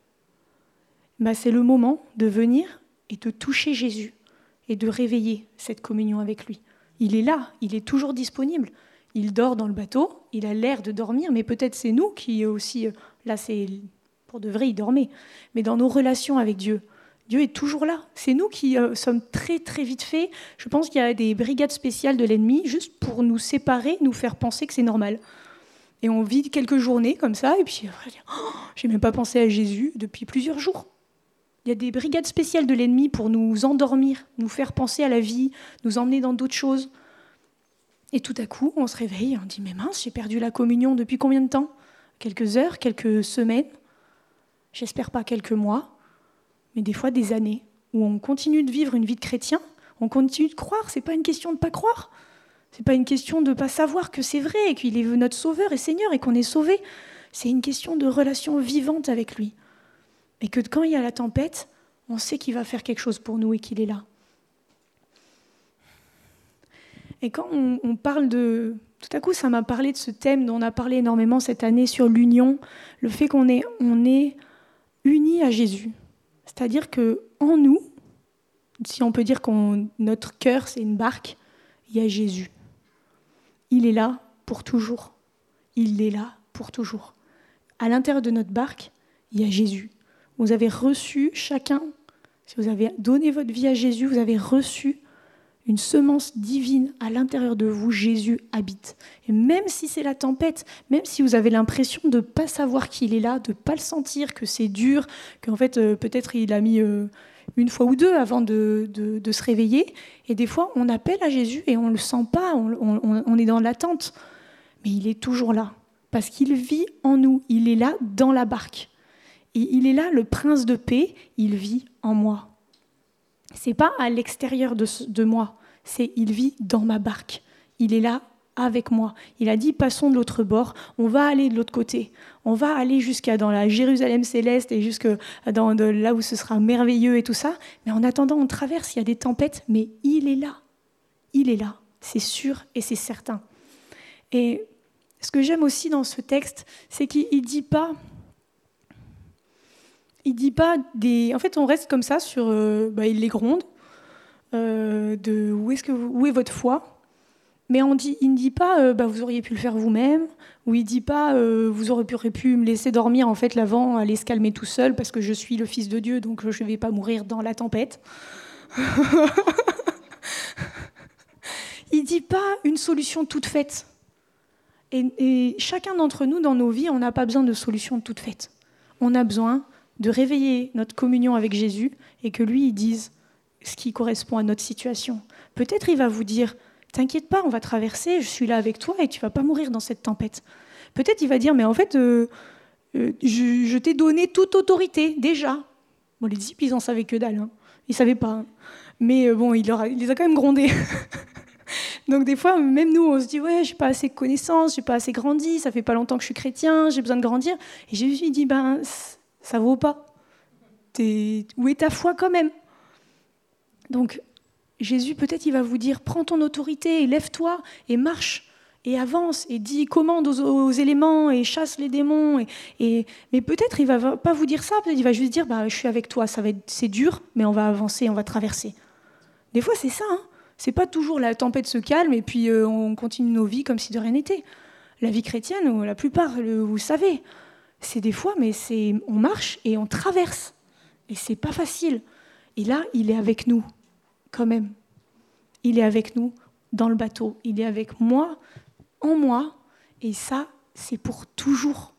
Bah, c'est le moment de venir et de toucher Jésus et de réveiller cette communion avec lui. Il est là, il est toujours disponible. Il dort dans le bateau, il a l'air de dormir, mais peut-être c'est nous qui aussi, euh, là c'est pour de vrai, il dormait. Mais dans nos relations avec Dieu, Dieu est toujours là. C'est nous qui euh, sommes très très vite faits. Je pense qu'il y a des brigades spéciales de l'ennemi juste pour nous séparer, nous faire penser que c'est normal. Et on vit quelques journées comme ça, et puis oh, j'ai même pas pensé à Jésus depuis plusieurs jours. Il y a des brigades spéciales de l'ennemi pour nous endormir, nous faire penser à la vie, nous emmener dans d'autres choses. Et tout à coup, on se réveille, on dit Mais mince, j'ai perdu la communion depuis combien de temps? Quelques heures, quelques semaines? J'espère pas quelques mois, mais des fois des années, où on continue de vivre une vie de chrétien, on continue de croire, c'est pas une question de pas croire. C'est pas une question de pas savoir que c'est vrai et qu'il est notre sauveur et Seigneur et qu'on est sauvé. C'est une question de relation vivante avec lui. Et que quand il y a la tempête, on sait qu'il va faire quelque chose pour nous et qu'il est là. Et quand on, parle de... Tout à coup, ça m'a parlé de ce thème dont on a parlé énormément cette année sur l'union, le fait qu'on est, on est unis à Jésus. C'est-à-dire que en nous, si on peut dire que notre cœur c'est une barque, il y a Jésus. Il est là pour toujours. Il est là pour toujours. À l'intérieur de notre barque, il y a Jésus. Vous avez reçu chacun, si vous avez donné votre vie à Jésus, vous avez reçu une semence divine à l'intérieur de vous, Jésus habite. Et même si c'est la tempête, même si vous avez l'impression de ne pas savoir qu'il est là, de ne pas le sentir, que c'est dur, qu'en fait euh, peut-être il a mis euh, une fois ou deux avant de, se réveiller, et des fois on appelle à Jésus et on ne le sent pas, on est dans l'attente, mais il est toujours là, parce qu'il vit en nous, il est là dans la barque. Et il est là, le prince de paix, il vit en moi c'est pas à l'extérieur de, moi, c'est il vit dans ma barque. Il est là avec moi. Il a dit passons de l'autre bord, on va aller de l'autre côté. On va aller jusqu'à dans la Jérusalem céleste et jusque là où ce sera merveilleux et tout ça. Mais en attendant, on traverse, il y a des tempêtes, mais il est là. Il est là, c'est sûr et c'est certain. Et ce que j'aime aussi dans ce texte, c'est qu'il ne dit pas il dit pas des. En fait, on reste comme ça sur. Euh, bah, il les gronde. Euh, de où est-ce que où est votre foi Mais on dit, il ne dit pas euh, bah, vous auriez pu le faire vous-même. Ou il dit pas vous auriez pu, me laisser dormir en fait l'avant, aller se calmer tout seul parce que je suis le fils de Dieu, donc je ne vais pas mourir dans la tempête. il dit pas une solution toute faite. Et, et chacun d'entre nous dans nos vies, on n'a pas besoin de solution toute faite. On a besoin de réveiller notre communion avec Jésus et que lui, il dise ce qui correspond à notre situation. Peut-être il va vous dire, t'inquiète pas, on va traverser, je suis là avec toi et tu vas pas mourir dans cette tempête. Peut-être il va dire, mais en fait, euh, euh, je, t'ai donné toute autorité déjà. Bon, les disciples, ils en savaient que dalle, hein. ils savaient pas. Hein. Mais euh, bon, il, il, les a quand même grondés. Donc des fois, même nous, on se dit, ouais, j'ai pas assez de connaissances, j'ai pas assez grandi, ça fait pas longtemps que je suis chrétien, j'ai besoin de grandir. Et Jésus dit, ben ça vaut pas. Où est ta foi quand même Donc Jésus, peut-être, il va vous dire, prends ton autorité, lève-toi et marche et avance et dis commande aux, éléments et chasse les démons. Et, mais peut-être il va pas vous dire ça, peut-être il va juste dire bah, je suis avec toi, ça va c'est dur, mais on va avancer, on va traverser. Des fois c'est ça, hein c'est pas toujours la tempête se calme et puis euh, on continue nos vies comme si de rien n'était. La vie chrétienne, la plupart, vous savez, c'est des fois, mais on marche et on traverse. Et c'est pas facile. Et là, il est avec nous, quand même. Il est avec nous dans le bateau. Il est avec moi, en moi. Et ça, c'est pour toujours.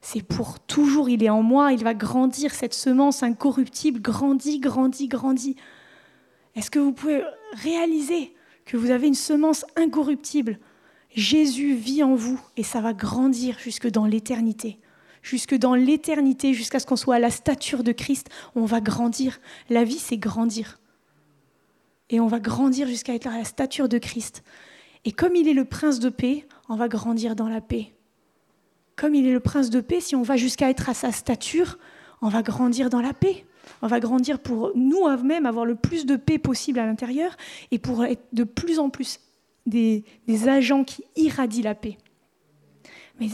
C'est pour toujours. Il est en moi. Il va grandir. Cette semence incorruptible grandit, grandit, grandit. Est-ce que vous pouvez réaliser que vous avez une semence incorruptible? Jésus vit en vous et ça va grandir jusque dans l'éternité jusque dans l'éternité, jusqu'à ce qu'on soit à la stature de Christ, on va grandir. La vie, c'est grandir. Et on va grandir jusqu'à être à la stature de Christ. Et comme il est le prince de paix, on va grandir dans la paix. Comme il est le prince de paix, si on va jusqu'à être à sa stature, on va grandir dans la paix. On va grandir pour nous-mêmes avoir le plus de paix possible à l'intérieur et pour être de plus en plus des, agents qui irradient la paix. Mais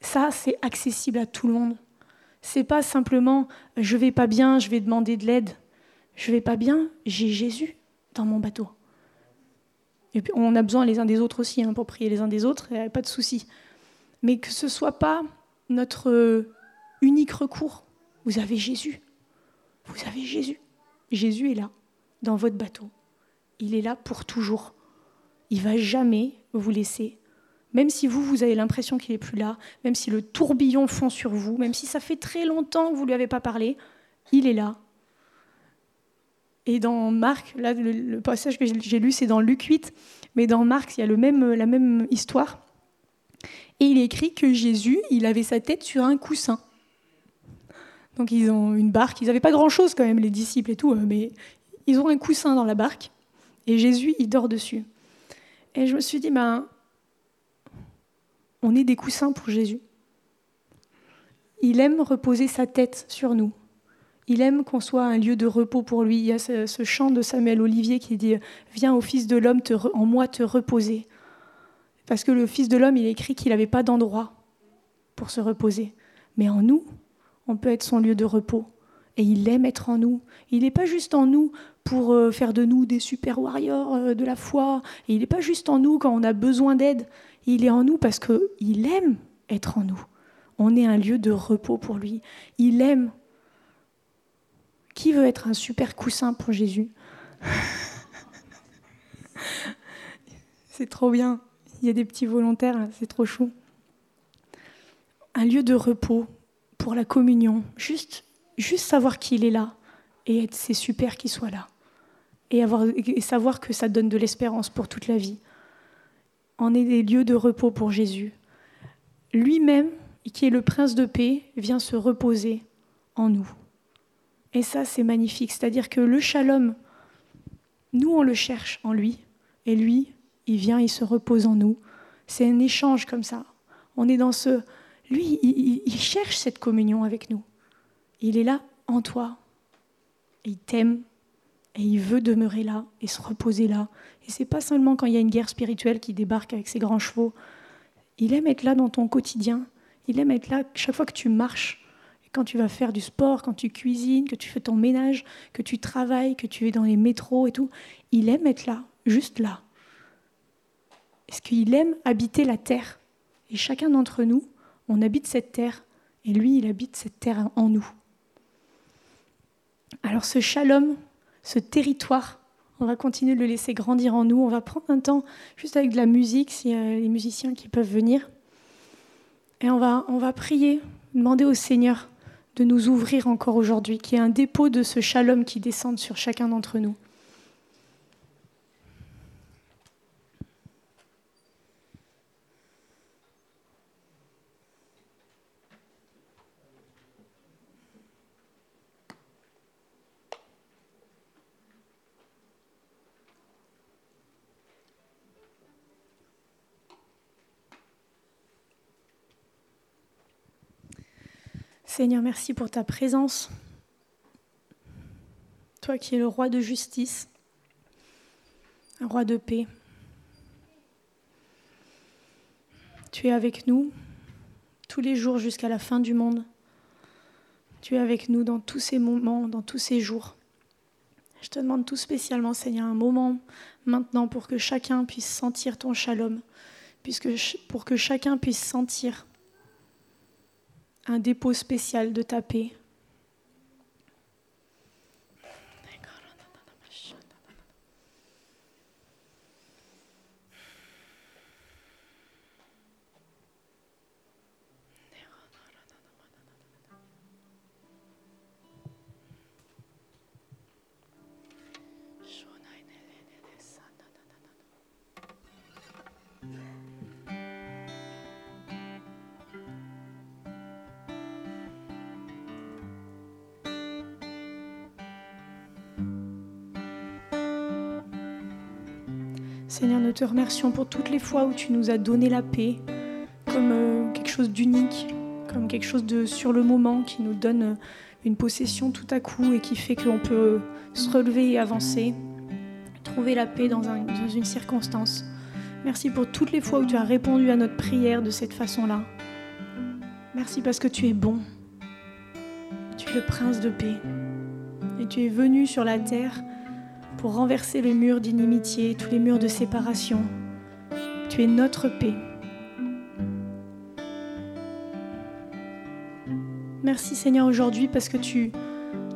ça, c'est accessible à tout le monde. C'est pas simplement je vais pas bien, je vais demander de l'aide. Je vais pas bien, j'ai Jésus dans mon bateau. Et puis on a besoin les uns des autres aussi hein, pour prier les uns des autres, n'y a pas de souci. Mais que ce soit pas notre euh, unique recours. Vous avez Jésus. Vous avez Jésus. Jésus est là, dans votre bateau. Il est là pour toujours. Il va jamais vous laisser même si vous, vous avez l'impression qu'il n'est plus là, même si le tourbillon fond sur vous, même si ça fait très longtemps que vous ne lui avez pas parlé, il est là. Et dans Marc, là, le, passage que j'ai lu, c'est dans Luc 8, mais dans Marc, il y a le même, la même histoire. Et il est écrit que Jésus, il avait sa tête sur un coussin. Donc ils ont une barque, ils n'avaient pas grand-chose quand même, les disciples et tout, euh, mais ils ont un coussin dans la barque, et Jésus, il dort dessus. Et je me suis dit, ben, on est des coussins pour Jésus. Il aime reposer sa tête sur nous. Il aime qu'on soit un lieu de repos pour lui. Il y a ce, chant de Samuel Olivier qui dit Viens au Fils de l'homme, en moi te reposer. Parce que le Fils de l'homme, il écrit qu'il n'avait pas d'endroit pour se reposer. Mais en nous, on peut être son lieu de repos. Et il aime être en nous. Il n'est pas juste en nous pour euh, faire de nous des super warriors euh, de la foi. Et il n'est pas juste en nous quand on a besoin d'aide. Il est en nous parce qu'il aime être en nous. On est un lieu de repos pour lui. Il aime. Qui veut être un super coussin pour Jésus? C'est trop bien. Il y a des petits volontaires, c'est trop chou. Un lieu de repos pour la communion. Juste, savoir qu'il est là. Et c'est super qu'il soit là. Et savoir que ça donne de l'espérance pour toute la vie en est des lieux de repos pour Jésus. Lui-même, qui est le prince de paix, vient se reposer en nous. Et ça, c'est magnifique. C'est-à-dire que le shalom, nous, on le cherche en lui, et lui, il vient, il se repose en nous. C'est un échange comme ça. On est dans ce... Lui, il, il cherche cette communion avec nous. Il est là en toi. Il t'aime, et il veut demeurer là et se reposer là. Et c'est pas seulement quand il y a une guerre spirituelle qui débarque avec ses grands chevaux. Il aime être là dans ton quotidien. Il aime être là chaque fois que tu marches, quand tu vas faire du sport, quand tu cuisines, que tu fais ton ménage, que tu travailles, que tu es dans les métros et tout. Il aime être là, juste là. Est-ce qu'il aime habiter la terre Et chacun d'entre nous, on habite cette terre, et lui, il habite cette terre en nous. Alors ce shalom ce territoire. On va continuer de le laisser grandir en nous. On va prendre un temps juste avec de la musique, s'il y a les musiciens qui peuvent venir. Et on va, on va prier, demander au Seigneur de nous ouvrir encore aujourd'hui, qu'il y ait un dépôt de ce shalom qui descende sur chacun d'entre nous. Seigneur, merci pour ta présence. Toi qui es le roi de justice, un roi de paix. Tu es avec nous tous les jours jusqu'à la fin du monde. Tu es avec nous dans tous ces moments, dans tous ces jours. Je te demande tout spécialement, Seigneur, un moment maintenant pour que chacun puisse sentir ton shalom, puisque, pour que chacun puisse sentir un dépôt spécial de ta te remercions pour toutes les fois où tu nous as donné la paix comme euh, quelque chose d'unique, comme quelque chose de sur le moment qui nous donne euh, une possession tout à coup et qui fait qu'on peut se relever et avancer, trouver la paix dans une circonstance. Merci pour toutes les fois où tu as répondu à notre prière de cette façon-là. Merci parce que tu es bon. Tu es le prince de paix. Et tu es venu sur la terre pour renverser les murs d'inimitié, tous les murs de séparation. Tu es notre paix. Merci Seigneur aujourd'hui parce que tu,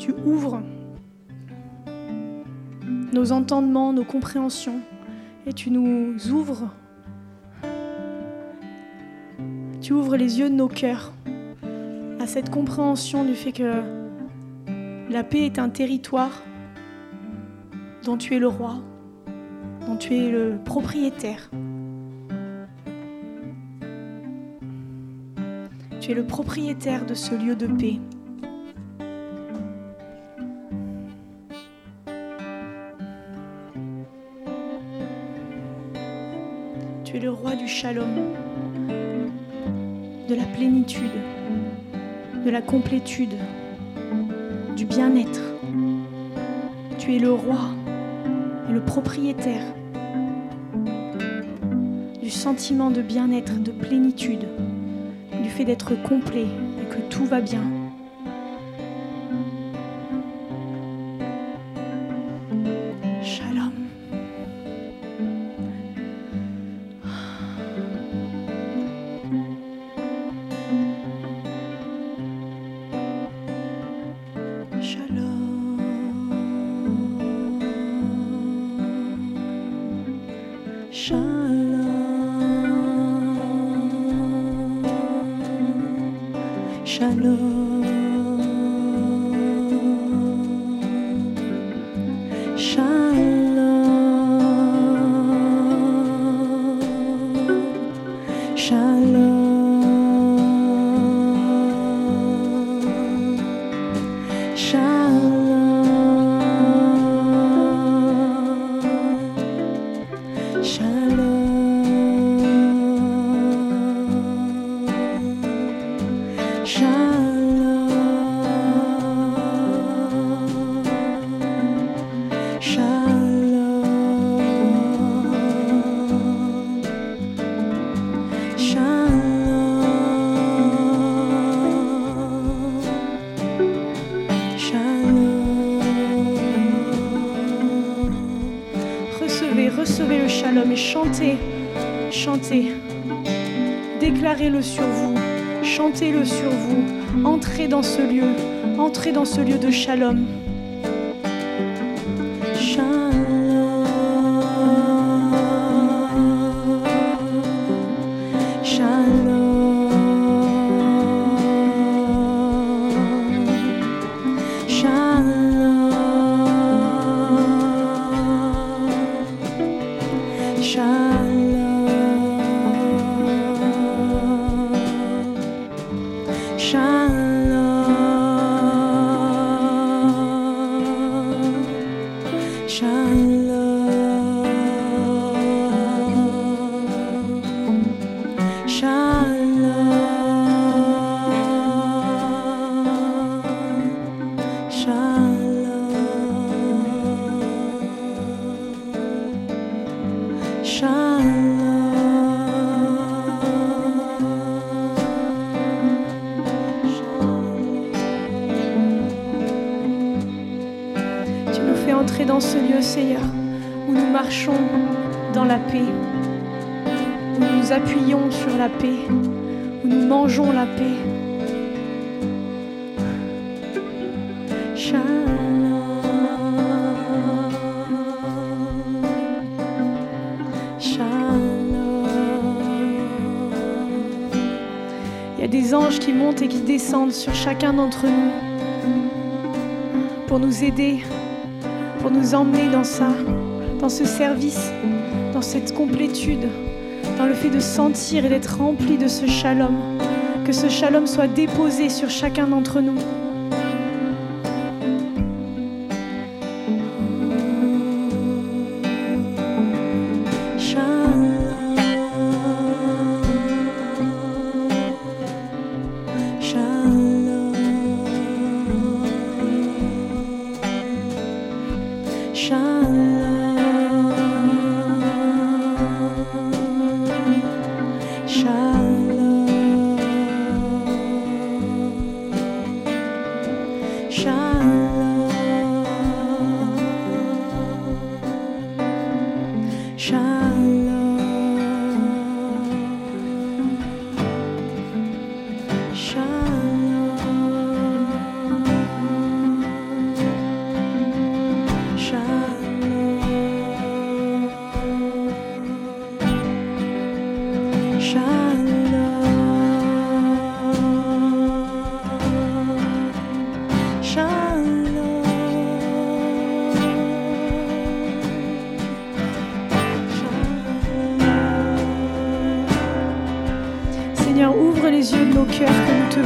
tu ouvres nos entendements, nos compréhensions et tu nous ouvres. Tu ouvres les yeux de nos cœurs à cette compréhension du fait que la paix est un territoire dont tu es le roi, dont tu es le propriétaire. Tu es le propriétaire de ce lieu de paix. Tu es le roi du shalom, de la plénitude, de la complétude, du bien-être. Tu es le roi le propriétaire du sentiment de bien-être, de plénitude fait d'être complet et que tout va bien. 沙漏 chantez-le sur vous. Entrez dans ce lieu, entrez dans ce lieu de. Shalom. Fais entrer dans ce lieu, Seigneur, où nous marchons dans la paix, où nous nous appuyons sur la paix, où nous mangeons la paix. Il y a des anges qui montent et qui descendent sur chacun d'entre nous pour nous aider, pour nous emmener dans ça, dans ce service, dans cette complétude, dans le fait de sentir et d'être rempli de ce shalom. Que ce shalom soit déposé sur chacun d'entre nous.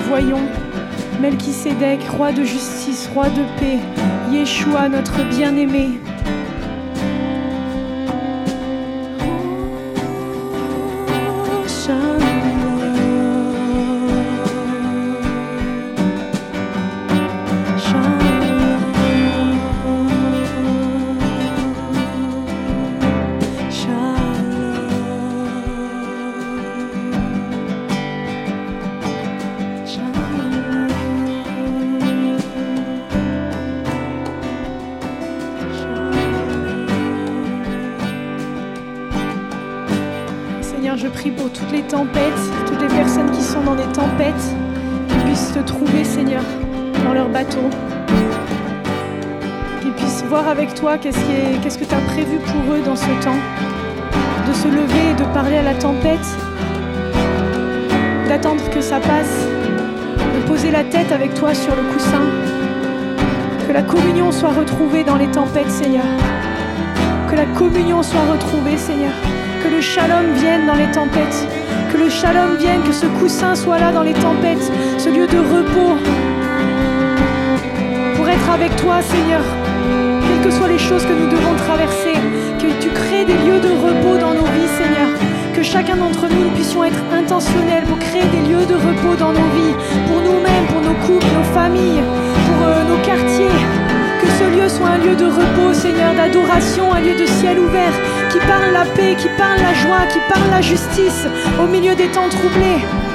Voyons. Melchisédek, roi de justice, roi de paix, Yeshua, notre bien-aimé. Toi, qu'est-ce que tu as prévu pour eux dans ce temps De se lever et de parler à la tempête, d'attendre que ça passe, de poser la tête avec toi sur le coussin, que la communion soit retrouvée dans les tempêtes, Seigneur. Que la communion soit retrouvée, Seigneur. Que le shalom vienne dans les tempêtes. Que le shalom vienne, que ce coussin soit là dans les tempêtes, ce lieu de repos. Pour être avec toi, Seigneur, quelles que soient les choses que nous devons traverser, que tu crées des lieux de repos dans nos vies, Seigneur. Que chacun d'entre nous, puissions être intentionnels pour créer des lieux de repos dans nos vies, pour nous-mêmes, pour nos couples, nos familles, pour euh, nos quartiers. Que ce lieu soit un lieu de repos, Seigneur, d'adoration, un lieu de ciel ouvert, qui parle la paix, qui parle la joie, qui parle la justice au milieu des temps troublés.